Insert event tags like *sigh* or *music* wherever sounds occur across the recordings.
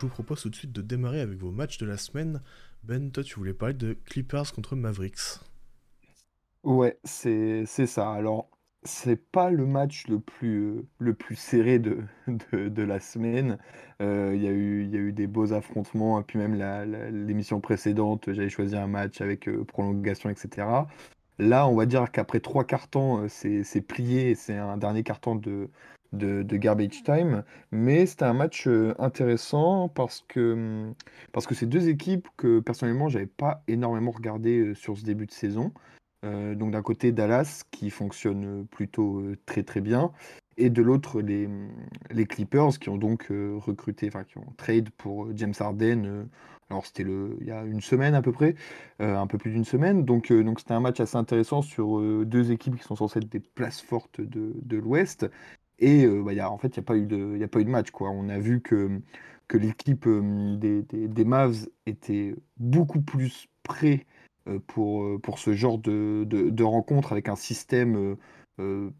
Je vous propose tout de suite de démarrer avec vos matchs de la semaine. Ben, toi, tu voulais parler de Clippers contre Mavericks. Ouais, c'est ça. Alors, c'est pas le match le plus, euh, le plus serré de, *laughs* de, la semaine. Euh, Il y a eu, y a eu des beaux affrontements. Et puis même l'émission précédente, j'avais choisi un match avec euh, prolongation, etc. Là, on va dire qu'après trois cartons, euh, c'est plié. C'est un dernier carton de, de, garbage time. Mais c'était un match euh, intéressant parce que, hum, parce que c'est deux équipes que personnellement, j'avais pas énormément regardé euh, sur ce début de saison. Euh, donc d'un côté Dallas qui fonctionne plutôt très très bien et de l'autre les, les Clippers qui ont donc recruté, enfin qui ont trade pour James Harden. alors c'était le il y a une semaine à peu près, un peu plus d'une semaine. Donc donc c'était un match assez intéressant sur deux équipes qui sont censées être des places fortes de, de l'Ouest. Et euh, bah, y a, en fait il n'y a pas eu de a pas eu de match quoi. On a vu que que l'équipe euh, des, des, Mavs était beaucoup plus près euh, pour, pour ce genre de, de, rencontre avec un système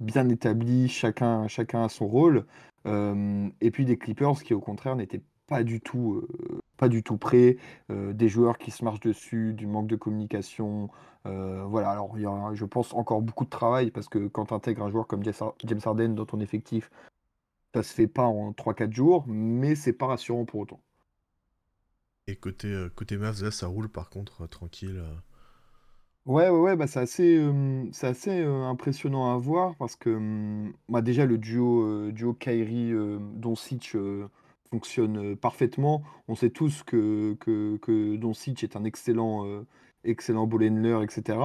bien établi, chacun, chacun a son rôle. Et puis des Clippers qui au contraire n'étaient pas du tout, euh, pas du tout prêts, euh, des joueurs qui se marchent dessus, du manque de communication. euh, voilà, alors il y a, je pense, encore beaucoup de travail parce que quand tu intègres un joueur comme James Harden dans ton effectif, ça se fait pas en trois quatre jours, mais c'est pas rassurant pour autant. Et côté, euh, côté Mavs, là, ça roule par contre, tranquille. Ouais, ouais, ouais, bah, c'est assez, euh, c'est assez euh, impressionnant à voir parce que hum, bah, déjà le duo, duo Kyrie euh, Doncic fonctionne euh, parfaitement. On sait tous que, que, que est un excellent, euh, excellent ball handler, etc.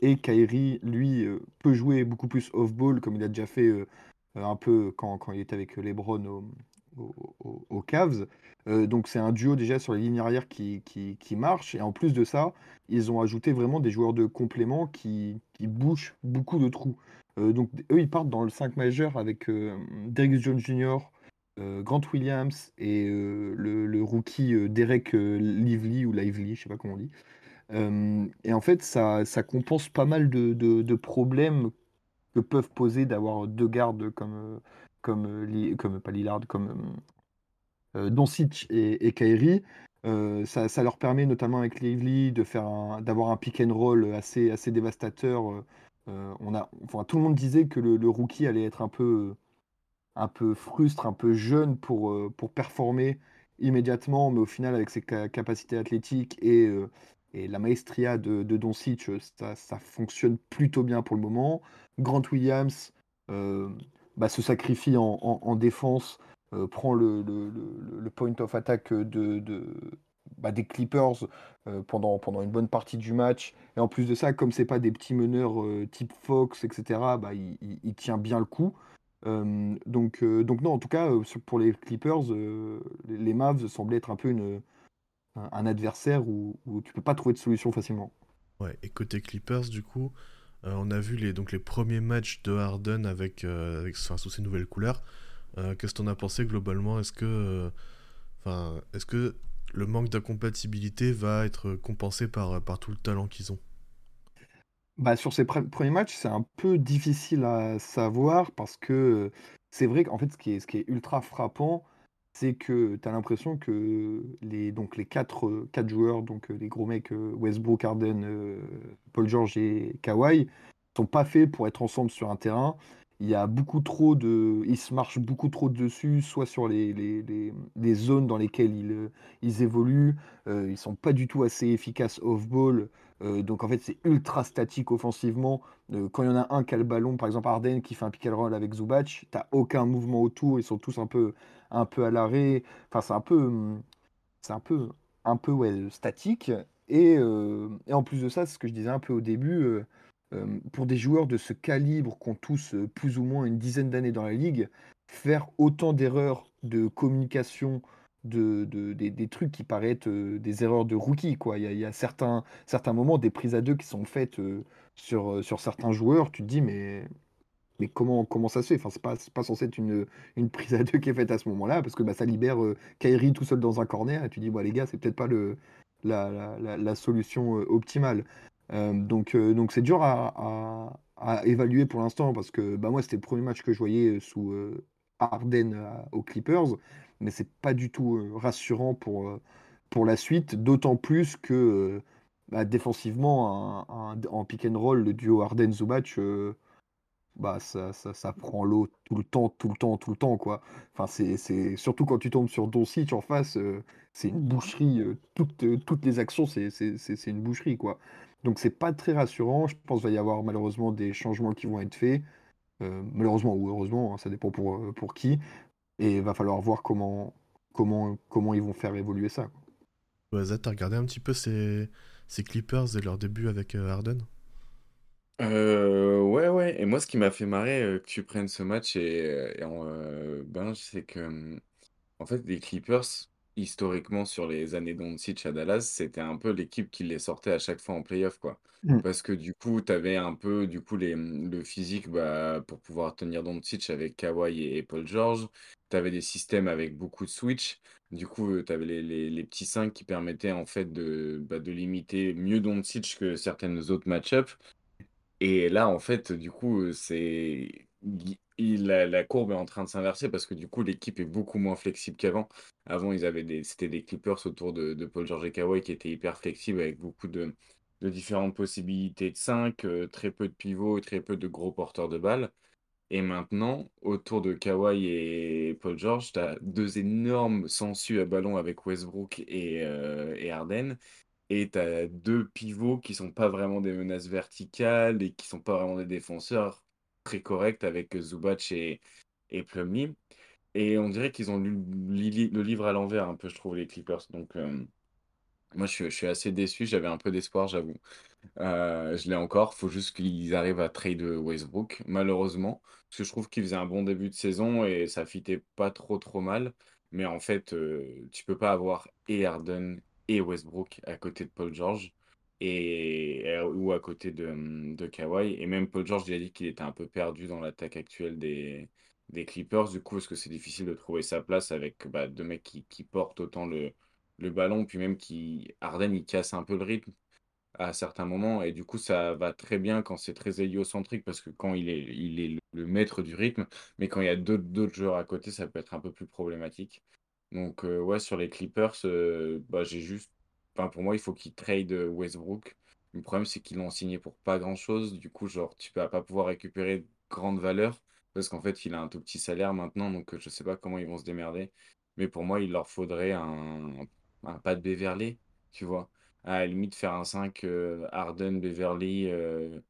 Et Kyrie, lui, euh, peut jouer beaucoup plus off-ball comme il a déjà fait un peu quand, quand il était avec LeBron au, au- au- aux Cavs. Donc c'est un duo déjà sur les lignes arrière qui, qui, qui marche. Et en plus de ça, ils ont ajouté vraiment des joueurs de complément qui, qui bouchent beaucoup de trous. Donc eux, ils partent dans le 5 majeur avec Derrick Jones Jr., euh, Grant Williams et euh, le, rookie euh, Derek Lively ou Lively, je sais pas comment on dit. Et en fait, ça, ça compense pas mal de, de- problèmes que peuvent poser d'avoir deux gardes comme, comme, comme pas Lillard, comme Doncic et, et. Euh, ça, ça leur permet notamment avec Lively d'avoir un pick and roll assez, assez dévastateur. On a, enfin, tout le monde disait que le rookie allait être un peu, un peu frustre, un peu jeune pour, euh, pour performer immédiatement, mais au final, avec ses ca- capacités athlétiques et, euh, et la maestria de, de Doncic, euh, ça, ça fonctionne plutôt bien pour le moment. Grant Williams bah, se sacrifie en, en- en défense, prend le, le- point of attack de, de- bah, des Clippers pendant, pendant une bonne partie du match. Et en plus de ça, comme c'est pas des petits meneurs type Fox, etc., bah, il tient bien le coup. Donc, donc non, en tout cas, pour les Clippers, les Mavs semblaient être un peu un, adversaire où, où tu peux pas trouver de solution facilement. Ouais, et côté Clippers, du coup, on a vu les, donc les premiers matchs de Harden avec, enfin, sous ces nouvelles couleurs. Qu'est-ce que t'en as pensé globalement? Est-ce que, est-ce que le manque d'incompatibilité va être compensé par, par tout le talent qu'ils ont? Bah, sur ces pre- premiers matchs, c'est un peu difficile à savoir parce que c'est vrai qu'en fait, ce qui est, ultra frappant, c'est que tu as l'impression que les, donc les quatre, quatre joueurs, donc les gros mecs euh, Westbrook, Harden, euh, Paul George et Kawhi, sont pas faits pour être ensemble sur un terrain. Il y a beaucoup trop de. Ils se marchent beaucoup trop dessus, soit sur les, zones dans lesquelles ils, euh, ils évoluent. euh, ils sont pas du tout assez efficaces off-ball. Euh, donc en fait, c'est ultra statique offensivement. Euh, quand il y en a un qui a le ballon, par exemple Harden qui fait un pick and roll avec Zubac, t'as aucun mouvement autour. Ils sont tous un peu, à l'arrêt. Enfin, c'est un peu, hum, statique. Et, et en plus de ça, c'est ce que je disais un peu au début, euh, pour des joueurs de ce calibre, qui ont tous euh, plus ou moins une dizaine d'années dans la ligue, faire autant d'erreurs de communication, de, de- des, trucs qui paraissent euh, des erreurs de rookie. Il y a, certains, certains moments, des prises à deux qui sont faites sur, sur certains joueurs, tu te dis, mais mais comment, comment ça se fait? Enfin, c'est pas, censé être une, une prise à deux qui est faite à ce moment-là, parce que bah, ça libère Kyrie tout seul dans un corner, et tu dis, bah, les gars, c'est peut-être pas le, la, la, solution optimale. Euh, donc, euh, donc c'est dur à, évaluer pour l'instant, parce que bah, moi, c'était le premier match que je voyais euh, sous, Harden à aux Clippers, mais c'est pas du tout, rassurant pour, pour la suite. D'autant plus que, bah, défensivement, en pick and roll, le duo Harden-Zubac, heu, bah, ça ça ça prend l'eau tout le temps, tout le temps, tout le temps, quoi. Enfin, c'est surtout quand tu tombes sur Doncic en face, heu, c'est une boucherie, heu, toutes, heu, toutes les actions, c'est une boucherie, quoi. Donc c'est pas très rassurant. Je pense qu'il va y avoir malheureusement des changements qui vont être faits, heu, malheureusement ou heureusement, hein, ça dépend pour, pour qui et il va falloir voir comment comment comment ils vont faire évoluer ça, quoi. Ouais, Zach, t'as regardé un petit peu ces, ces Clippers et leur début avec euh, Harden? Euh, ouais, ouais. Et moi, ce qui m'a fait marrer euh, que tu prennes ce match et, euh, et en bench, c'est que, hum, en fait, les Clippers, historiquement, sur les années Doncic à Dallas, c'était un peu l'équipe qui les sortait à chaque fois en playoff, quoi. Mmh. Parce que du coup, tu avais un peu du coup, les, hum, le physique bah, pour pouvoir tenir Doncic avec Kawhi et, et Paul George. Tu avais des systèmes avec beaucoup de switch. Du coup, tu avais les, les, les petits 5 qui permettaient en fait de, bah, de limiter mieux Doncic que certaines autres match-ups. Et là, en fait, du coup, c'est la courbe est en train de s'inverser parce que, du coup, l'équipe est beaucoup moins flexible qu'avant. Avant, des c'était des Clippers autour de Paul George et Kawhi qui étaient hyper flexibles avec beaucoup de différentes possibilités de 5, heu, très peu de pivots très peu de gros porteurs de balles. Et maintenant, autour de Kawhi et Paul George, tu as 2 énormes sangsues à ballon avec Westbrook et heu et Harden et tu as 2 pivots qui sont pas vraiment des menaces verticales et qui sont pas vraiment des défenseurs très corrects avec, Zubac et et Plumlee et on dirait qu'ils ont lu le livre à l'envers un peu, je trouve, les Clippers donc hem, moi je suis assez déçu, j'avais un peu d'espoir, j'avoue. Heu, je l'ai encore, faut juste qu'ils arrivent à trade, Westbrook, malheureusement, parce que je trouve qu'ils faisaient un bon début de saison et ça fitait pas trop, trop mal. Mais en fait, heu, tu peux pas avoir et Harden et Westbrook à côté de Paul George et et ou à côté de, mmh, de Kawhi. Et même Paul George, il a dit qu'il était un peu perdu dans l'attaque actuelle des Clippers, du coup, parce que c'est difficile de trouver sa place avec, bah, 2 mecs qui qui portent autant le ballon, puis même qui Harden, il casse un peu le rythme à certains moments. Et du coup, ça va très bien quand c'est très héliocentrique parce que quand il est il est le maître du rythme, mais quand il y a d'autres joueurs à côté, ça peut être un peu plus problématique. Donc heu, ouais, sur les Clippers, heu, bah, j'ai juste enfin, pour moi, il faut qu'ils trade, heu, Westbrook. Le problème, c'est qu'ils l'ont signé pour pas grand-chose. Du coup, genre, tu vas pas pouvoir récupérer de grande valeur parce qu'en fait, il a un tout petit salaire maintenant, donc je sais pas comment ils vont se démerder. Mais pour moi, il leur faudrait un un Pat Beverley, tu vois? À la limite, faire un 5 heu, Harden, Beverley, heu,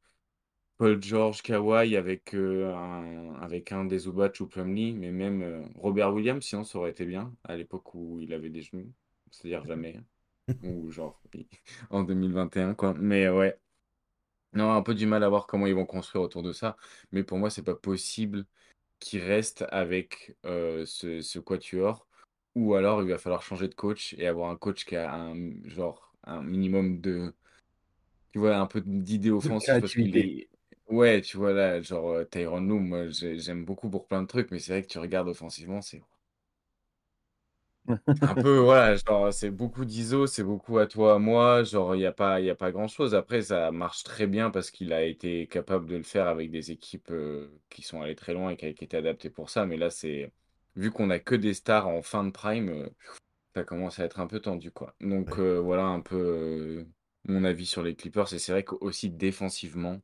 Paul George, Kawhi avec, heu, un avec un des Zubac ou Plumlee, mais même, heu, Robert Williams, sinon ça aurait été bien, à l'époque où il avait des genoux. C'est-à-dire jamais, *laughs* ou genre *laughs* en 2021 quoi, mais ouais. Non, un peu du mal à voir comment ils vont construire autour de ça, mais pour moi, c'est pas possible qu'ils restent avec, heu, ce ce quatuor ou alors il va falloir changer de coach et avoir un coach qui a un, genre, un minimum de tu vois, un peu d'idées offensives parce qu'il créativité. est ouais, tu vois, là, genre, heu, Tyronn Lue, moi, j'ai j'aime beaucoup pour plein de trucs, mais c'est vrai que tu regardes offensivement, c'est un peu, *laughs* voilà, genre, c'est beaucoup d'iso, c'est beaucoup à toi, à moi, genre, il y a pas il a pas grand-chose. Après, ça marche très bien parce qu'il a été capable de le faire avec des équipes, heu, qui sont allées très loin et qui étaient adaptées pour ça, mais là, c'est vu qu'on a que des stars en fin de prime, heu, ça commence à être un peu tendu, quoi. Donc Ouais, heu, voilà un peu, mon avis sur les Clippers et c'est vrai qu'aussi défensivement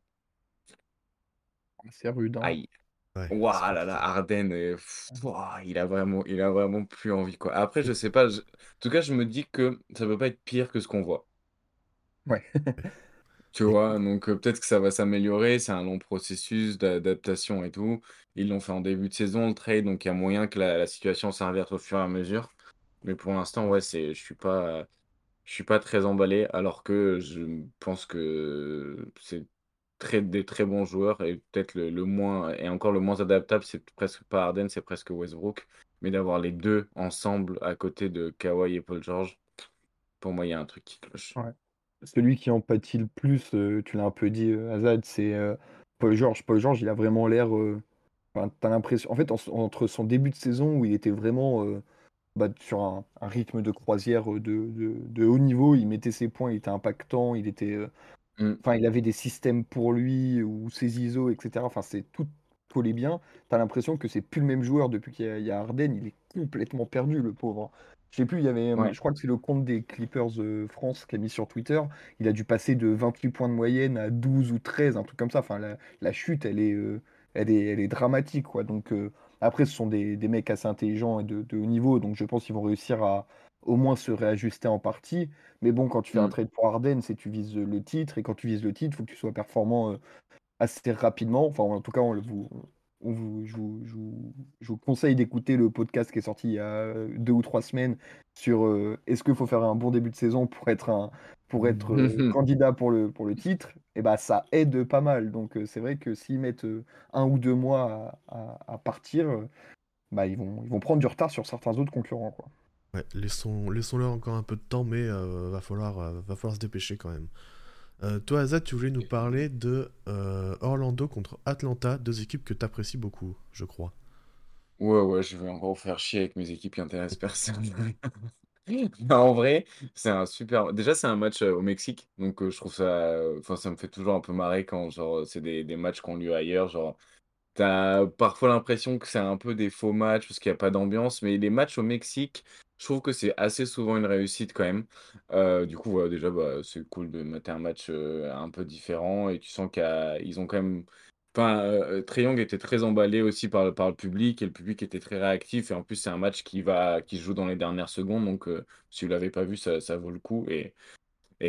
C'est rude, hein. Aïe. ouais, Waouh là là. Harden, heu, wouah, il a vraiment il a vraiment plus envie, quoi. Après, je sais pas, je en tout cas, je me dis que ça peut pas être pire que ce qu'on voit. Ouais. *laughs* Tu Et, vois? Donc heu, peut-être que ça va s'améliorer, c'est un long processus d'adaptation et tout. Ils l'ont fait en début de saison, le trade, donc il y a moyen que la la situation s'inverse au fur et à mesure. Mais pour l'instant, ouais, c'est je suis pas je suis pas très emballé alors que je pense que c'est très des très bons joueurs et peut-être le le moins et encore le moins adaptable, c'est presque pas Harden, c'est presque Westbrook. Mais d'avoir les 2 ensemble à côté de Kawhi et Paul George, pour moi, il y a un truc qui cloche. Celui qui en pâtit le plus, heu, tu l'as un peu dit, heu, Azad, c'est, heu, Paul George. Paul George, il a vraiment l'air, enfin, tu l'impression en fait, en entre son début de saison où il était vraiment, bah, sur un rythme de croisière, de de de haut niveau, il mettait ses points, il était impactant, il était, Mmh. enfin, il avait des systèmes pour lui ou ses ISO et cetera. Enfin, c'est tout collait bien, tu as l'impression que c'est plus le même joueur depuis qu'il y a, il y a Harden. Il est complètement perdu, le pauvre. Je sais plus, il y avait, Ouais. je crois que c'est le compte des Clippers euh, France qui a mis sur Twitter. Il a dû passer de 28 points de moyenne à 12 ou 13, un truc comme ça. Enfin, la, la chute, elle est, euh, elle est, elle est dramatique, quoi. Donc, euh, après, ce sont des, des mecs assez intelligents et de, de haut niveau, donc je pense qu'ils vont réussir à au moins se réajuster en partie. Mais bon, quand tu fais un Mm. trade pour Harden, c'est tu vises le titre, et quand tu vises le titre, il faut que tu sois performant euh, assez rapidement. Enfin, en tout cas, on, le- vous, on vous, je, vous, je vous- je vous conseille d'écouter le podcast qui est sorti il y a euh, deux ou trois semaines sur euh, est-ce qu'il faut faire un bon début de saison pour être, un, pour être euh, candidat pour le, pour le titre? Et bah, ça aide pas mal. Donc, c'est vrai que s'ils mettent un ou deux mois à, à- à partir, bah, ils, vont, ils vont prendre du retard sur certains autres concurrents. Quoi. Ouais, laissons, laissons-leur encore un peu de temps, mais euh, va, falloir, euh, va falloir se dépêcher quand même. Euh, toi, Azad, tu voulais nous parler de Orlando contre Atlanta, deux équipes que tu apprécies beaucoup, je crois. Ouais, ouais, je vais encore vous faire chier avec mes équipes qui intéressent personne. *laughs* En vrai, c'est un super. Déjà, c'est un match au Mexique, donc je trouve ça. Enfin, ça me fait toujours un peu marrer quand genre c'est des, des matchs qui ont lieu ailleurs. Genre, t'as parfois l'impression que c'est un peu des faux matchs parce qu'il n'y a pas d'ambiance, mais les matchs au Mexique, je trouve que c'est assez souvent une réussite quand même. Euh, du coup, déjà, bah, c'est cool de mater un match euh, un peu différent et tu sens qu'ils ont quand même. Enfin, euh, Young était très emballé aussi par, le- public et le public était très réactif. Et en plus, c'est un match qui va, qui se joue dans les dernières secondes. Donc, euh, si vous l'avez pas vu, ça, vaut le coup. Et,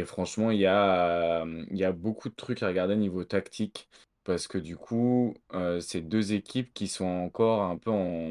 franchement, il y a, y a beaucoup de trucs à regarder niveau tactique. Parce que du coup, c'est deux équipes qui sont encore un peu en,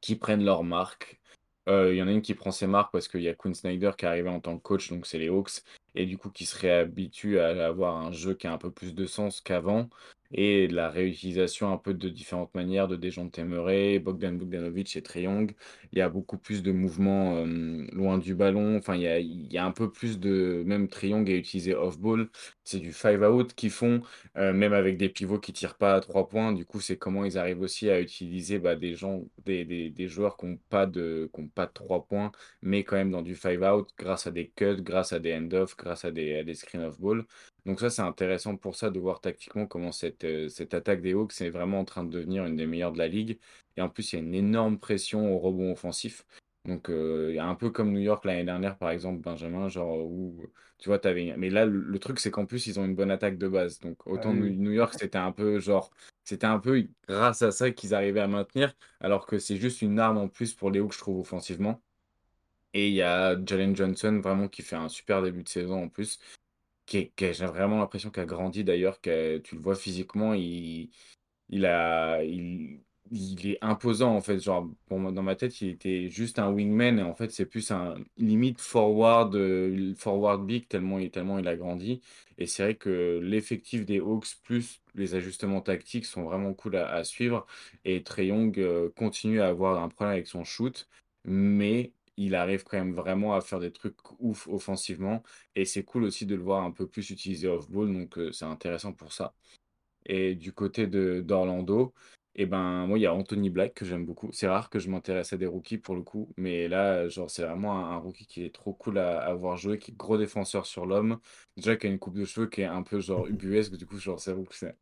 qui prennent leur marque. Euh, Il y en a une qui prend ses marques parce qu'il y a Quinn Snyder qui est arrivé en tant que coach, donc c'est les Hawks, et du coup qui se réhabitue à avoir un jeu qui a un peu plus de sens qu'avant, et la réutilisation un peu de différentes manières de Dejounte Murray, Bogdan Bogdanovic et Trae Young. Il y a beaucoup plus de mouvements loin du ballon, enfin il y a, un peu plus de... Même Trae Young est utilisé off-ball, c'est du five-out qu'ils font, même avec des pivots qui tirent pas à trois points, du coup, c'est comment ils arrivent aussi à utiliser bah, des gens, des, des, des joueurs qui n'ont pas de, qui pas trois points, mais quand même dans du five out, grâce à des cuts, grâce à des end-off, grâce à des, à des screen off ball. Donc ça, c'est intéressant pour ça de voir tactiquement comment cette, euh, cette attaque des Hawks est vraiment en train de devenir une des meilleures de la ligue. Et en plus, il y a une énorme pression au rebond offensif. Donc, euh, il y a un peu comme New York l'année dernière, par exemple, Benjamin, genre où tu vois, t'avais... Mais là, le, le truc, c'est qu'en plus, ils ont une bonne attaque de base. Donc, Ah autant oui. New York, c'était un peu genre, c'était un peu grâce à ça qu'ils arrivaient à maintenir, alors que c'est juste une arme en plus pour les Hawks, je trouve, offensivement. Et il y a Jalen Johnson, vraiment, qui fait un super début de saison en plus, qui, j'ai vraiment l'impression qu'il a grandi d'ailleurs, que tu le vois physiquement, il, il a, il, il est imposant en fait. Genre, dans ma tête, il était juste un wingman et en fait, c'est plus un limite forward, euh, forward big tellement, il- tellement il a grandi. Et c'est vrai que l'effectif des Hawks plus les ajustements tactiques sont vraiment cool à, à suivre. Et Trae Young euh, continue à avoir un problème avec son shoot, mais il arrive quand même vraiment à faire des trucs ouf offensivement. Et c'est cool aussi de le voir un peu plus utilisé off-ball, donc euh, c'est intéressant pour ça. Et du côté de d'Orlando, et ben moi il y a Anthony Black que j'aime beaucoup. C'est rare que je m'intéresse à des rookies pour le coup, mais là genre c'est vraiment un, un rookie qui est trop cool à, à voir jouer, qui est gros défenseur sur l'homme. Déjà qui a une coupe de cheveux qui est un peu genre *laughs* ubuesque, du coup genre c'est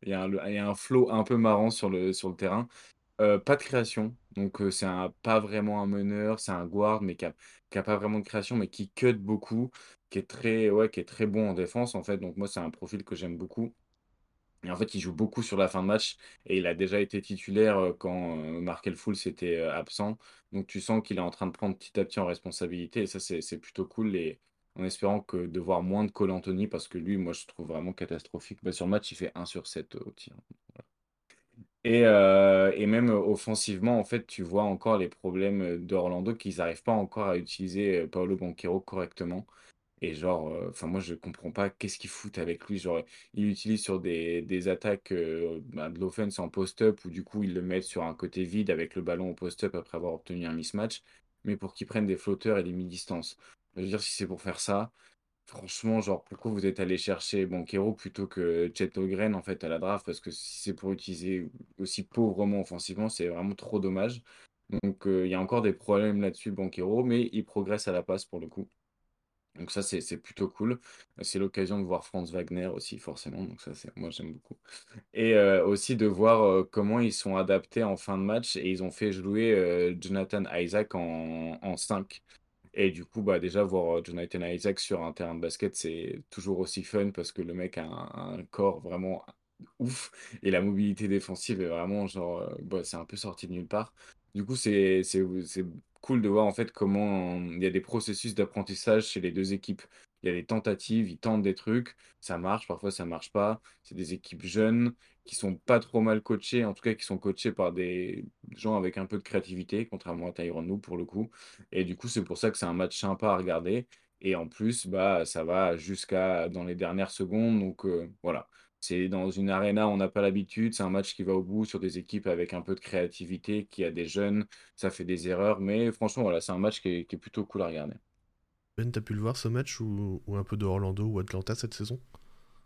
il y a un, il y a un flow un peu marrant sur le sur le terrain. Euh, pas de création, donc euh, c'est pas vraiment un meneur, c'est un guard mais qui a, pas vraiment de création, mais qui cut beaucoup, qui est très ouais qui est très bon en défense en fait. Donc moi c'est un profil que j'aime beaucoup. Et en fait, il joue beaucoup sur la fin de match et il a déjà été titulaire euh, quand Markel Fultz était euh, absent. Donc tu sens qu'il est en train de prendre petit à petit en responsabilité et ça, c'est c'est plutôt cool. Et en espérant que de voir moins de Cole Anthony parce que lui, moi, je trouve vraiment catastrophique. Bah, sur le match, il fait 1 sur 7 au tir. Et, euh, et même euh, offensivement, en fait, tu vois encore les problèmes euh, d'Orlando qu'ils n'arrivent pas encore à utiliser Paolo Banchero correctement. Et genre, enfin moi je comprends pas qu'est-ce qu'ils foutent avec lui. Genre, il l'utilise sur des, attaques bah, de l'offense en post-up ou du coup ils le mettent sur un côté vide avec le ballon au post-up après avoir obtenu un mismatch, mais pour qu'ils prennent des flotteurs et des mi-distances. Je veux dire, si c'est pour faire ça, franchement, genre pourquoi vous êtes allé chercher Banchero plutôt que Chet Holmgren en fait à la draft? Parce que si c'est pour utiliser aussi pauvrement offensivement, c'est vraiment trop dommage. Donc euh, il y a encore des problèmes là-dessus, Banchero, mais il progresse à la passe pour le coup. Donc ça, c'est plutôt cool. C'est l'occasion de voir Franz Wagner aussi, forcément. Donc ça, c'est moi, j'aime beaucoup. Et euh, aussi de voir euh, comment ils sont adaptés en fin de match. Et ils ont fait jouer Jonathan Isaac en, en 5. Et du coup, bah, déjà, voir Jonathan Isaac sur un terrain de basket, c'est toujours aussi fun parce que le mec a un, corps vraiment ouf. Et la mobilité défensive est vraiment genre, bah, c'est un peu sorti de nulle part. Du coup, c'est c'est c'est cool de voir en fait comment il y a des processus d'apprentissage chez les deux équipes. Il y a des tentatives, ils tentent des trucs, ça marche, parfois ça marche pas. C'est des équipes jeunes qui sont pas trop mal coachées, en tout cas qui sont coachées par des gens avec un peu de créativité, contrairement à Tyronn Lue pour le coup. Et du coup, c'est pour ça que c'est un match sympa à regarder. Et en plus, bah, ça va jusqu'à dans les dernières secondes. Donc euh, voilà. C'est dans une arena, on n'a pas l'habitude. C'est un match qui va au bout sur des équipes avec un peu de créativité, qui a des jeunes, ça fait des erreurs. Mais franchement, voilà, c'est un match qui est, qui est plutôt cool à regarder. Ben, t'as pu le voir ce match ou, ou un peu de Orlando ou Atlanta cette saison?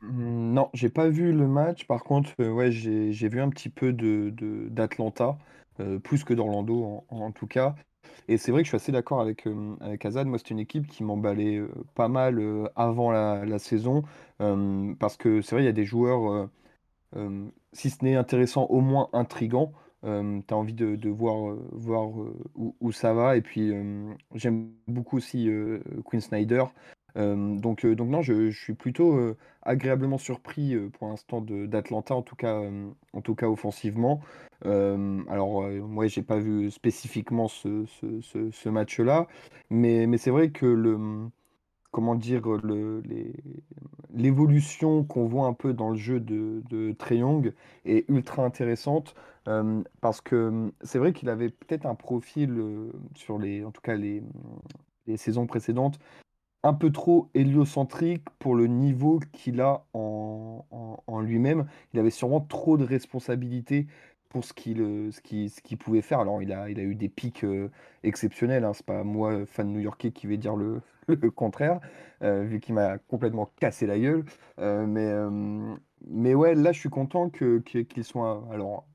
Mmh, non, j'ai pas vu le match. Par contre, ouais, j'ai vu un petit peu d'Atlanta, heu, plus que d'Orlando en tout cas et c'est vrai que je suis assez d'accord avec, avec Hazard. Moi, c'est une équipe qui m'emballait, pas mal, avant la saison, parce que c'est vrai, il y a des joueurs, si ce n'est intéressant, au moins intriguant. Hem, tu as envie de voir, voir, où ça va et puis, j'aime beaucoup aussi, heu, Quinn Snyder. Donc donc non, je suis plutôt, agréablement surpris, pour l'instant d'Atlanta, en tout cas, en tout cas offensivement. Alors, heu, moi, j'ai pas vu spécifiquement ce ce match-là, mais mais c'est vrai que le, mmh comment dire, le l'évolution qu'on voit un peu dans le jeu de de Young est ultra intéressante, parce que, mmh, c'est vrai qu'il avait peut-être un profil, sur les en tout cas les, mmh, les saisons précédentes, un peu trop héliocentrique pour le niveau qu'il a en en lui-même. Il avait sûrement trop de responsabilités pour ce qu'il, heu, ce ce qu'il pouvait faire. Alors il a il a eu des pics, heu, exceptionnels, hein, c'est pas moi, fan new-yorkais, qui vais dire le *laughs* le contraire, heu, vu qu'il m'a complètement cassé la gueule. Mais, mais ouais, là, je suis content que que qu'il soit alors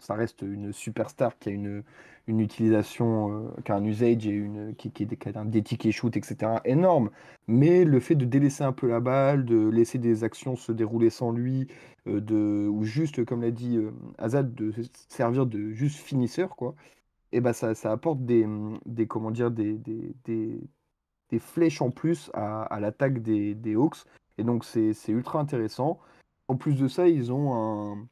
ça reste une superstar qui a une une utilisation, heu, qui a un usage et une qui qui qui a des tickets shoot et cetera énorme. Mais le fait de délaisser un peu la balle, de laisser des actions se dérouler sans lui, heu, de ou juste comme l'a dit, hem, Hazard, de servir de juste finisseur quoi et bah, ça ça apporte des, des comment dire? Des des des flèches en plus à à l'attaque des des Hawks et donc c'est ultra intéressant. En plus de ça, ils ont un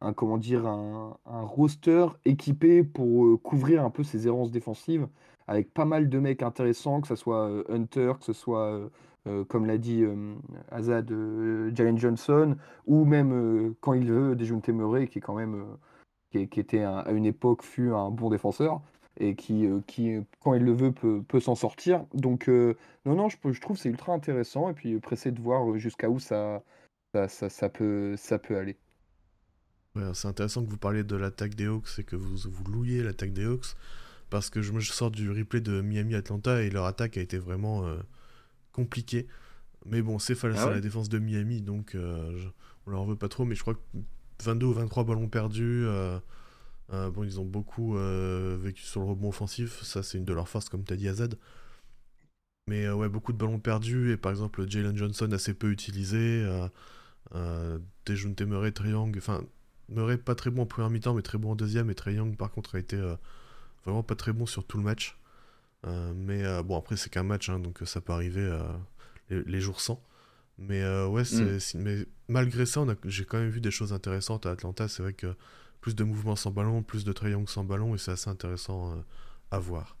un comment dire? Un un roster équipé pour, heu, couvrir un peu ces errances défensives avec pas mal de mecs intéressants, que ça soit, heu, Hunter, que ce soit, heu, comme l'a dit, hem, Azad, Jalen Johnson ou même, quand il veut, Dejounte Murray qui est quand même, qui était à une époque fut un bon défenseur et qui, qui, quand il le veut, peut peut s'en sortir. Donc, non, non, je je trouve c'est ultra intéressant et puis, pressé de voir, jusqu'à où ça ça ça ça peut ça peut aller. Ouais, c'est intéressant que vous parliez de l'attaque des Hawks et que vous, vous louiez l'attaque des Hawks parce que je me sors du replay de Miami-Atlanta et leur attaque a été vraiment euh, compliquée. Mais bon, c'est face Ah à la défense de Miami, donc euh, je- on leur veut pas trop, mais je crois que 22 ou 23 ballons perdus. euh, bon, ils ont beaucoup vécu sur le rebond offensif, ça c'est une de leurs forces, comme tu as dit, Azad. Mais euh, ouais, beaucoup de ballons perdus, et par exemple, Jalen Johnson assez peu utilisé, Dejounte Murray, Trae Young, enfin, Murray pas très bon en première mi-temps, mais très bon en deuxième, et Young par contre a été euh, vraiment pas très bon sur tout le match. Euh, mais euh, bon, après c'est qu'un match, hein, donc ça peut arriver les, les jours sans. Mais euh, ouais, c'est, si- mais malgré ça, j'ai quand même vu des choses intéressantes à Atlanta. C'est vrai que plus de mouvements sans ballon, plus de Young sans ballon, et c'est assez intéressant à voir.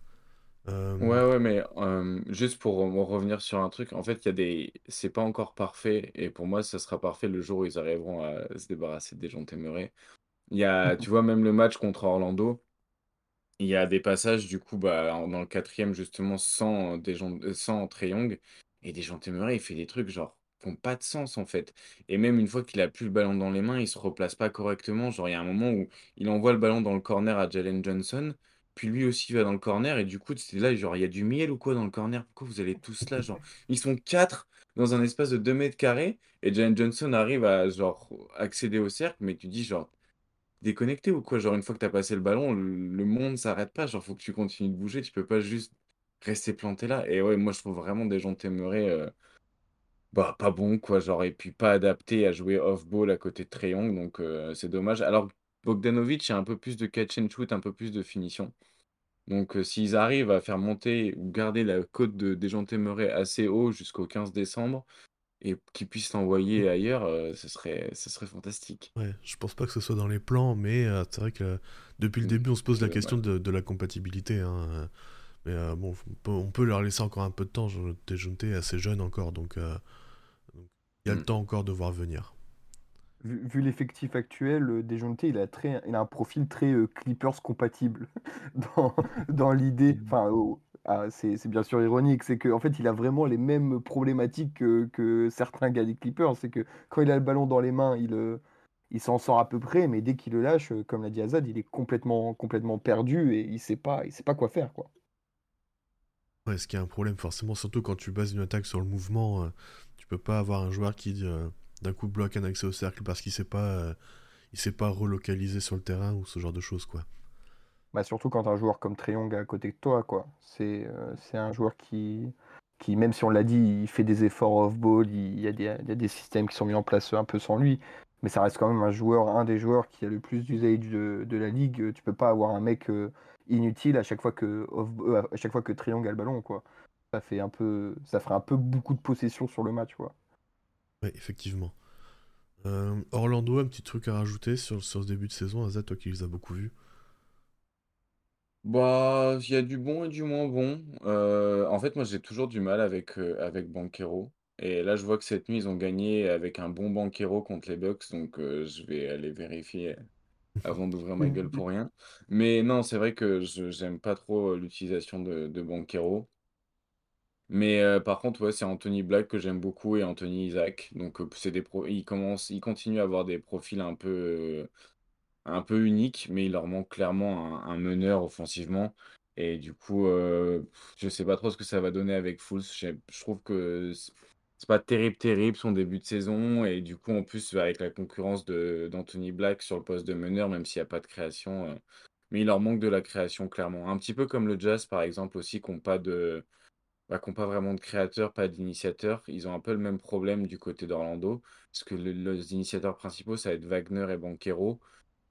Euh, Ouais, ouais, mais euh, juste pour re- revenir sur un truc, en fait, il y a des... C'est pas encore parfait, et pour moi, ça sera parfait le jour où ils arriveront à se débarrasser des gens téméraires. Il y a, tu *laughs* vois, même le match contre Orlando, il y a des passages, du coup, bah, en- dans le quatrième, justement, sans, des gens, euh, sans Trae Young, et des gens téméraires, il fait des trucs, genre, qui n'ont pas de sens, en fait. Et même une fois qu'il a plus le ballon dans les mains, il se replace pas correctement. Genre, il y a un moment où il envoie le ballon dans le corner à Jalen Johnson, puis lui aussi va dans le corner, et du coup, c'est là, genre, il y a du miel ou quoi dans le corner? Pourquoi vous allez tous là, genre? Ils sont quatre dans un espace de 2 mètres carrés, et Jalen Johnson arrive à, genre, accéder au cercle, mais tu dis, genre, déconnecté ou quoi? Genre, une fois que t'as passé le ballon, le monde s'arrête pas. Genre, faut que tu continues de bouger. Tu peux pas juste. rester planté là. Et ouais, moi, je trouve vraiment des gens Murray, bah, pas bon, quoi, genre, et puis pas adapté à jouer off-ball à côté de Trae Young, donc c'est dommage. Alors, Bogdanovic a un peu plus de catch and shoot, un peu plus de finition. Donc, s'ils arrivent à faire monter ou garder la cote de Dejounte Murray assez haut jusqu'au 15 décembre et qu'ils puissent l'envoyer ailleurs, ce serait ce serait fantastique. Ouais, je pense pas que ce soit dans les plans, mais c'est vrai que depuis le mmh, début, on se pose la question de, la compatibilité. Hein, mais bon, on peut, leur laisser encore un peu de temps. Est assez jeune encore, donc il y a le mmh. temps encore de voir venir. Vu, l'effectif actuel, euh, Dejounte, il a, très, il a un profil très euh, Clippers compatible *laughs* dans, dans l'idée. Mmh. Enfin, ah, c'est bien sûr ironique, c'est qu'en en fait, il a vraiment les mêmes problématiques que, certains gars des Clippers. C'est que quand il a le ballon dans les mains, il, euh, il s'en sort à peu près, mais dès qu'il le lâche, comme l'a dit Azad, il est complètement, complètement perdu et il ne sait, pas, il sait pas quoi faire. Quoi. Ouais, ce qui est un problème, forcément, surtout quand tu bases une attaque sur le mouvement peux pas avoir un joueur qui euh, d'un coup bloque un accès au cercle parce qu'il sait pas euh, il sait pas relocaliser sur le terrain ou ce genre de choses quoi. Bah surtout quand un joueur comme Triong à côté de toi quoi. C'est euh, un joueur qui même si on l'a dit, il fait des efforts off-ball, il, y a des, il y a des systèmes qui sont mis en place un peu sans lui, mais ça reste quand même un joueur, un des joueurs qui a le plus d'usage de, la ligue. Tu peux pas avoir un mec inutile à chaque fois que Triangle a le ballon quoi ça fait un peu, ça ferait un peu beaucoup de possession sur le match, quoi. Oui, effectivement. Euh, Orlando, un petit truc à rajouter sur, sur ce début de saison, Azat, toi qui les as beaucoup vus. Bah, il y a du bon et du moins bon. Euh, en fait, moi, j'ai toujours du mal avec, euh, avec Banquero. Et là, je vois que cette nuit, ils ont gagné avec un bon Banquero contre les Bucks, donc je vais aller vérifier avant d'ouvrir ma gueule pour rien. Mais non, c'est vrai que je j'aime pas trop l'utilisation de, de Banquero. Mais par contre, ouais, c'est Anthony Black que j'aime beaucoup et Anthony Isaac. Donc, c'est des ils commencent ils continuent à avoir des profils un peu, un peu uniques, mais il leur manque clairement un meneur offensivement et du coup, je sais pas trop ce que ça va donner avec Fultz. je trouve que c'est pas terrible, terrible son début de saison et du coup, en plus, avec la concurrence d'Anthony Black sur le poste de meneur, même s'il y a pas de création, mais il leur manque de la création clairement. Un petit peu comme le Jazz, par exemple, aussi, qui pas de bah, qui n'ont pas vraiment de créateurs, pas d'initiateurs. Ils ont un peu le même problème du côté d'Orlando, parce que les initiateurs principaux, ça va être Wagner et Banquero.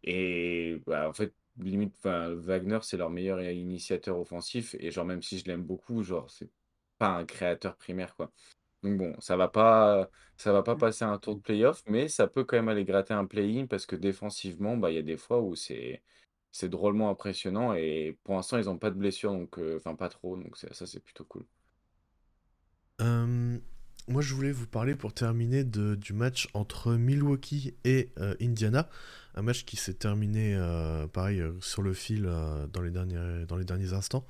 Et bah, en fait, limite, Wagner, c'est leur meilleur initiateur offensif. Et genre, même si je l'aime beaucoup, genre, c'est pas un créateur primaire, quoi. Donc bon, ça va pas, ça va pas mmh. passer un tour de playoff, mais ça peut quand même aller gratter un play-in parce que défensivement, bah, il y a des fois où c'est c'est drôlement impressionnant et pour l'instant, ils n'ont pas de blessure, donc euh, enfin pas trop, donc ça, c'est plutôt cool. Euh, moi, je voulais vous parler pour terminer de, du match entre Milwaukee et euh, Indiana. Un match qui s'est terminé, euh, pareil, sur le fil dans, les derniers, dans les derniers instants.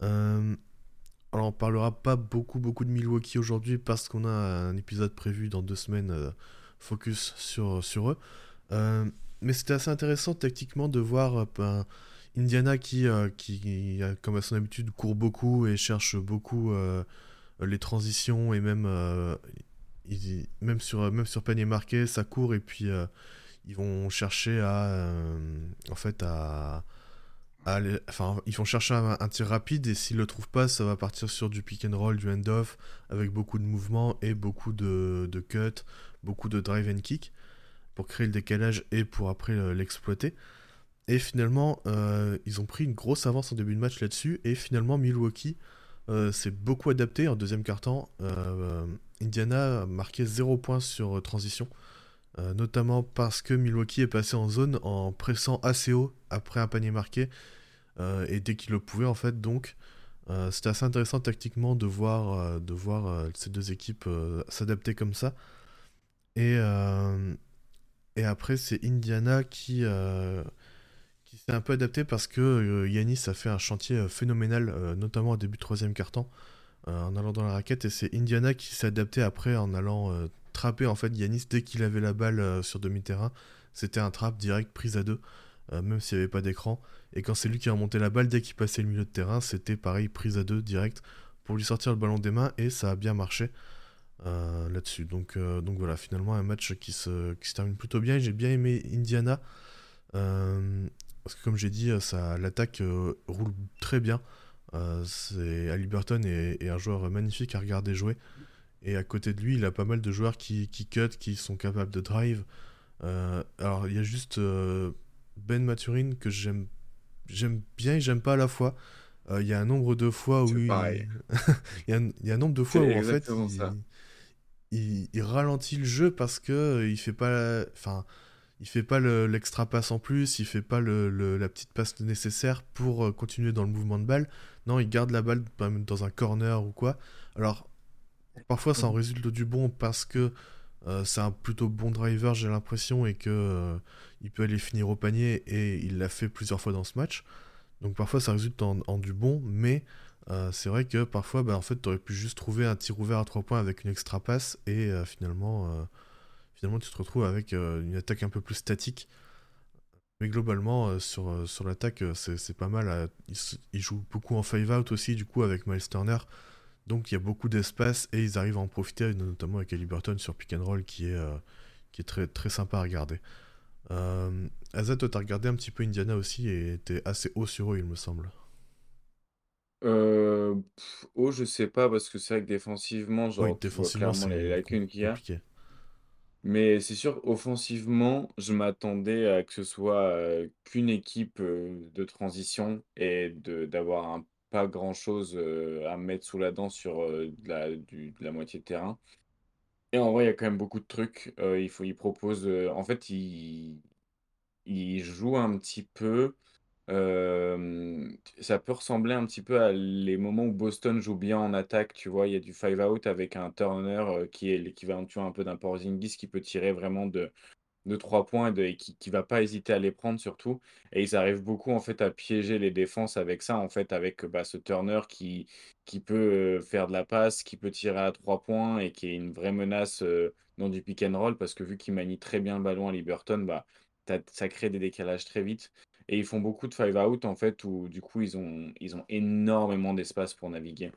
alors, on parlera pas beaucoup, beaucoup de Milwaukee aujourd'hui parce qu'on a un épisode prévu dans deux semaines focus sur, sur eux. mais c'était assez intéressant tactiquement de voir ben, Indiana qui, qui, comme à son habitude, court beaucoup et cherche beaucoup les transitions et même, euh, même, sur, même sur panier marqué, ça court et puis euh, ils vont chercher à. en fait, à. enfin, ils vont chercher un, tir rapide et s'ils le trouvent pas, ça va partir sur du pick and roll, du end-off, avec beaucoup de mouvements et beaucoup de, de cuts, beaucoup de drive and kick pour créer le décalage et pour après l'exploiter. Et finalement, ils ont pris une grosse avance en début de match là-dessus. Et finalement, Milwaukee euh, c'est beaucoup adapté en deuxième quart-temps. Euh, Indiana a marqué 0 points sur euh, transition, notamment parce que Milwaukee est passé en zone en pressant assez haut après un panier marqué et dès qu'il le pouvait en fait. Donc c'était assez intéressant tactiquement de voir, de voir ces deux équipes s'adapter comme ça. Et, et après c'est Indiana qui qui s'est un peu adapté parce que euh, Yanis a fait un chantier euh, phénoménal, euh, notamment au début de troisième quart-temps, en allant dans la raquette. Et c'est Indiana qui s'est adapté après en allant trapper en fait Yanis dès qu'il avait la balle sur demi-terrain. C'était un trap direct, prise à deux, même s'il n'y avait pas d'écran. Et quand c'est lui qui a remonté la balle, dès qu'il passait le milieu de terrain, c'était pareil, prise à deux, direct, pour lui sortir le ballon des mains. Et ça a bien marché. là-dessus. Donc, donc voilà, finalement un match qui se, qui se termine plutôt bien. J'ai bien aimé Indiana. Parce que comme j'ai dit, euh, ça, l'attaque euh, roule très bien. Euh, c'est Burton est, un joueur magnifique à regarder jouer. Et à côté de lui, il a pas mal de joueurs qui, qui cut, qui sont capables de drive. Euh, alors, il y a juste Ben Maturin que j'aime j'aime bien et j'aime pas à la fois. Il y a un nombre de fois où il... *laughs* il, y a un, il y a un nombre de fois où en fait il, il, ralentit le jeu parce que il fait pas enfin il fait pas l'extra passe en plus, il fait pas le, la petite passe nécessaire pour euh, continuer dans le mouvement de balle. Non, il garde la balle dans un corner ou quoi. Alors, parfois ça en résulte du bon parce que euh, c'est un plutôt bon driver, j'ai l'impression, et que euh, il peut aller finir au panier, et il l'a fait plusieurs fois dans ce match. Donc parfois ça résulte en, du bon, mais c'est vrai que parfois, bah, en fait, aurais pu juste trouver un tir ouvert à 3 points avec une extra passe, et finalement finalement tu te retrouves avec euh, une attaque un peu plus statique. Mais globalement, euh, sur, euh, sur l'attaque, c'est pas mal. Ils, jouent beaucoup en five out aussi, du coup, avec Miles Turner. Donc il y a beaucoup d'espace et ils arrivent à en profiter, notamment avec Ali Burton sur pick and roll, qui est, qui est très, très sympa à regarder. Euh, Azat, toi, t'as regardé un petit peu Indiana aussi et t'es assez haut sur eux, il me semble. Euh, haut, je sais pas, parce que c'est vrai que défensivement, genre, défensivement, clairement les lacunes qu'il y a. Mais c'est sûr, offensivement, je m'attendais à que ce soit qu'une équipe de transition et de d'avoir un pas grand-chose à mettre sous la dent sur la, de la moitié de terrain. Et en vrai, il y a quand même beaucoup de trucs. il faut, il propose, en fait, il, il joue un petit peu ça peut ressembler un petit peu à les moments où Boston joue bien en attaque, tu vois? Il y a du five out avec un Turner, qui est l'équivalent, tu un peu d'un Porzingis qui peut tirer vraiment de de 3 points et qui qui va pas hésiter à les prendre surtout et ils arrivent beaucoup, en fait, à piéger les défenses avec ça, en fait, avec, bah, ce Turner qui qui peut, faire de la passe, qui peut tirer à 3 points et qui est une vraie menace, dans du pick and roll parce que vu qu'il manie très bien le ballon à Liberton, bah, ça crée des décalages très vite et ils font beaucoup de five out en fait où du coup ils ont, ils ont énormément d'espace pour naviguer.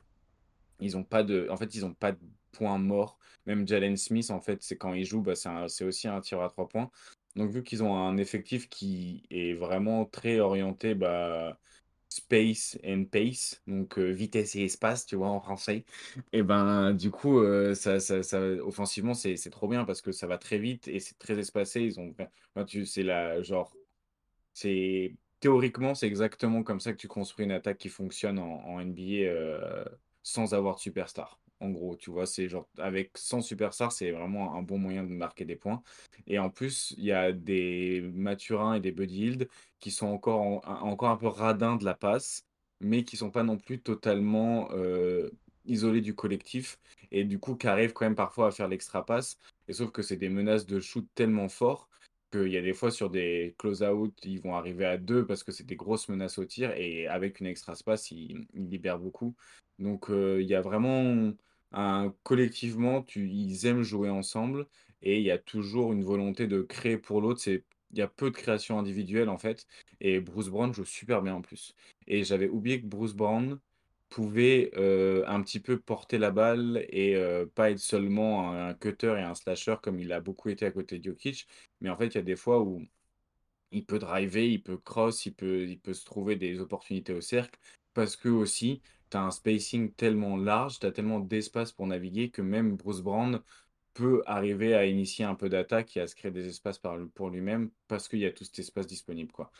Ils ont pas de, en fait ils ont pas de points morts. Même Jalen Smith en fait c'est quand il joue bah, c'est aussi un tireur à trois points. Donc vu qu'ils ont un effectif qui est vraiment très orienté bah, space and pace, donc euh, vitesse et espace, tu vois, en français. Et ben, du coup, euh, ça, ça, ça, offensivement, c'est trop bien parce que ça va très vite et c'est très espacé. Ils ont, tu, c'est la genre c'est théoriquement, c'est exactement comme ça que tu construis une attaque qui fonctionne en, NBA euh, sans avoir de superstar. En gros, tu vois, c'est genre avec sans superstar, c'est vraiment un bon moyen de marquer des points. Et en plus, il y a des Maturins et des Buddy qui sont encore, encore un peu radins de la passe, mais qui sont pas non plus totalement euh, isolés du collectif et du coup qui arrivent quand même parfois à faire l'extra passe. Et sauf que c'est des menaces de shoot tellement forts il y a des fois sur des close-out, ils vont arriver à deux parce que c'est des grosses menaces au tir et avec une extra space, ils, libèrent beaucoup. Donc euh, il y a vraiment un collectivement, tu, ils aiment jouer ensemble et il y a toujours une volonté de créer pour l'autre. C'est il y a peu de création individuelle en fait et Bruce Brown joue super bien en plus. Et j'avais oublié que Bruce Brown pouvait euh, un petit peu porter la balle et euh, pas être seulement un, cutter et un slasher comme il a beaucoup été à côté de Jokic. Mais en fait, il y a des fois où il peut driver, il peut cross, il peut, se trouver des opportunités au cercle parce que aussi, tu as un spacing tellement large, tu as tellement d'espace pour naviguer que même Bruce Brown peut arriver à initier un peu d'attaque et à se créer des espaces pour lui-même parce qu'il y a tout cet espace disponible. Quoi.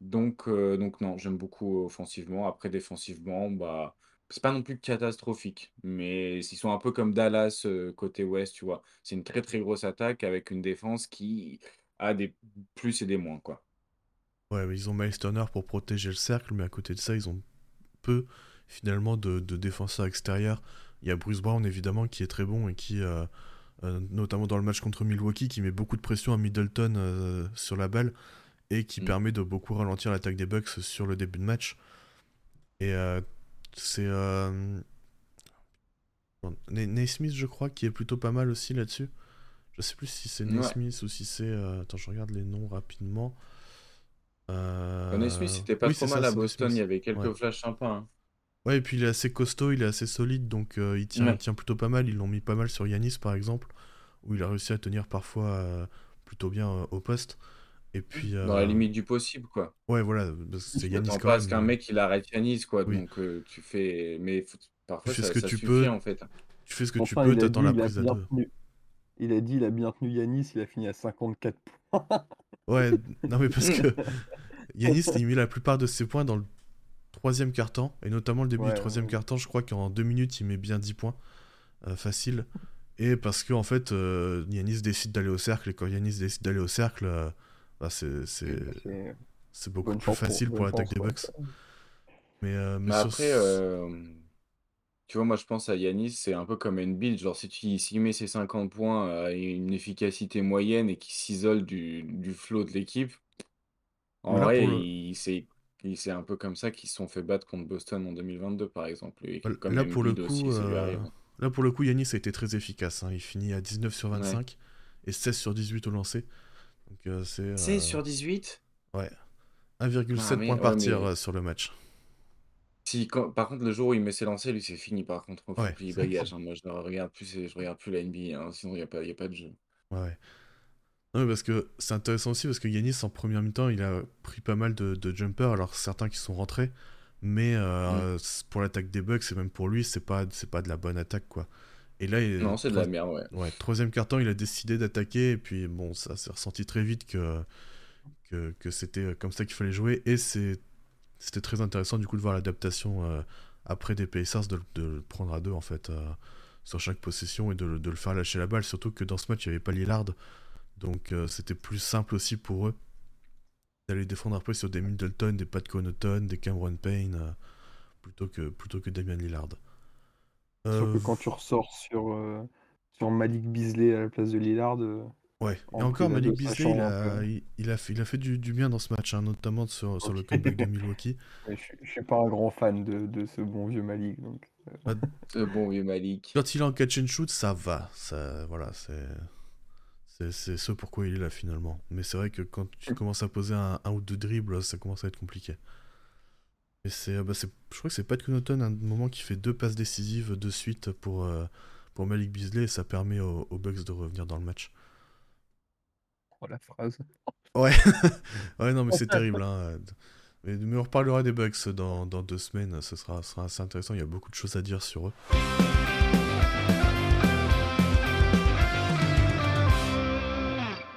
Donc, euh, donc non, j'aime beaucoup offensivement. Après, défensivement, bah, c'est pas non plus catastrophique, mais ils sont un peu comme Dallas euh, côté ouest, tu vois. C'est une très très grosse attaque avec une défense qui a des plus et des moins. Ouais, ils ont Miles pour protéger le cercle, mais à côté de ça, ils ont peu de, défenseurs extérieurs. Il y a Bruce Brown évidemment qui est très bon et qui, euh, notamment dans le match contre Milwaukee, qui met beaucoup de pression à Middleton sur la balle et qui mm. permet de beaucoup ralentir l'attaque des Bucks sur le début de match. Et euh, c'est euh... Naismith, je crois, qui est plutôt pas mal aussi là-dessus. Je sais plus si c'est Naismith ou si c'est. Euh, attends, je regarde les noms rapidement. Euh... Naismith, c'était pas trop mal à Boston, il y avait quelques flashs sympas. Hein. Ouais, et puis il est assez costaud, il est assez solide, donc euh, il, tient, il tient plutôt pas mal. Ils l'ont mis pas mal sur Yanis, par exemple, où il a réussi à tenir parfois plutôt bien au poste. Et puis. Dans la euh, limite du possible, quoi. Ouais, voilà, c'est Yanis quand pas même. qu'un euh, mec il arrête Yanis, quoi. Oui. Donc euh, tu fais. Mais faut- Tu parfois fais ce ça, que ça tu suffit peux, en fait. tu fais ce que tu peux, t'attends dit, la il a prise à bien deux. tenu. Il a dit, il a bien tenu Yanis, il a fini à 54 points. *laughs* Ouais, non mais parce que *laughs* Yanis, il met la plupart de ses points dans le troisième quart-temps, et notamment le début Ouais, du troisième ouais. quart-temps, je crois qu'en deux minutes, il met bien 10 points, euh, facile. Et parce que en fait, euh, Yanis décide d'aller au cercle, et quand Yanis décide d'aller au cercle, euh, bah, c'est c'est- C'est beaucoup bonne plus pour- facile pour bonne l'attaque des. Bucks. Mais, euh, mais Mais sur après, euh, tu vois, moi je pense à Yanis, c'est un peu comme Embiid. Genre, si tu s'il met ses 50 points à une efficacité moyenne et qu'il s'isole du, du flow de l'équipe, en là, vrai, pour le- il, c'est il- c'est un peu comme ça qu'ils se sont fait battre contre Boston en 2022, par exemple. Et Là, comme là, pour le aussi, coup, euh, là, pour le coup, Yanis a été très efficace. hein. Il finit à 19 sur 25 et 16 sur 18 au lancer. Donc euh, c'est euh, 16 sur 18? ouais, 1,7 Ah, mais- points par ouais, tir mais- euh, sur le match. Si, quand- par contre, le jour où il met ses lancers, lui, c'est fini. Par contre, Ouais. hein. Moi, je ne regarde plus, je regarde plus la NBA. hein. Sinon, il n'y a pas, il y a pas de jeu. Ouais. Non, mais parce que c'est intéressant aussi parce que Yanis en première mi-temps il a pris pas mal de, de jumpers, alors certains qui sont rentrés, mais euh, pour l'attaque des Bucks et même pour lui c'est pas c'est pas de la bonne attaque quoi. Et là il- Non, c'est de la merde, ouais. Ouais, troisième carton, il a décidé d'attaquer, et puis bon, ça s'est ressenti très vite que, que, que c'était comme ça qu'il fallait jouer, et c'était très intéressant du coup de voir l'adaptation euh, après des Pacers, de, de le prendre à deux en fait, euh, sur chaque possession, et de, le- de le faire lâcher la balle, surtout que dans ce match il n'y avait pas Lillard, donc euh, c'était plus simple aussi pour eux d'aller défendre après sur des Middleton, des Pat Connaughton, des Cameron Payne, plutôt, que, plutôt que Damian Lillard. Sauf Euh, que quand tu ressors sur, euh, sur Malik Beasley à la place de Lillard, euh, Ouais, En et encore Malik Beasley, il a, peu. il, il a fait, il a fait du, du bien dans ce match, hein, notamment sur, sur le comeback de Milwaukee. *laughs* je, suis- je suis pas un grand fan de, de ce bon vieux Malik. Donc, euh, Ce bon vieux Malik. Quand il est en catch and shoot, ça va. Ça, voilà, c'est, c'est, c'est ce pourquoi il est là finalement. Mais c'est vrai que quand tu commences à poser un, un ou deux dribbles, ça commence à être compliqué. C'est, bah, c'est, je crois que c'est Pat Connaughton à un moment qui fait deux passes décisives de suite pour, euh, pour Malik Beasley et ça permet aux, aux Bucks de revenir dans le match. oh, la phrase. *laughs* Ouais, *laughs* ouais, non, mais c'est terrible. Hein. Mais, mais on reparlera des Bucks dans, dans deux semaines. Ce sera, ce sera assez intéressant. Il y a beaucoup de choses à dire sur eux.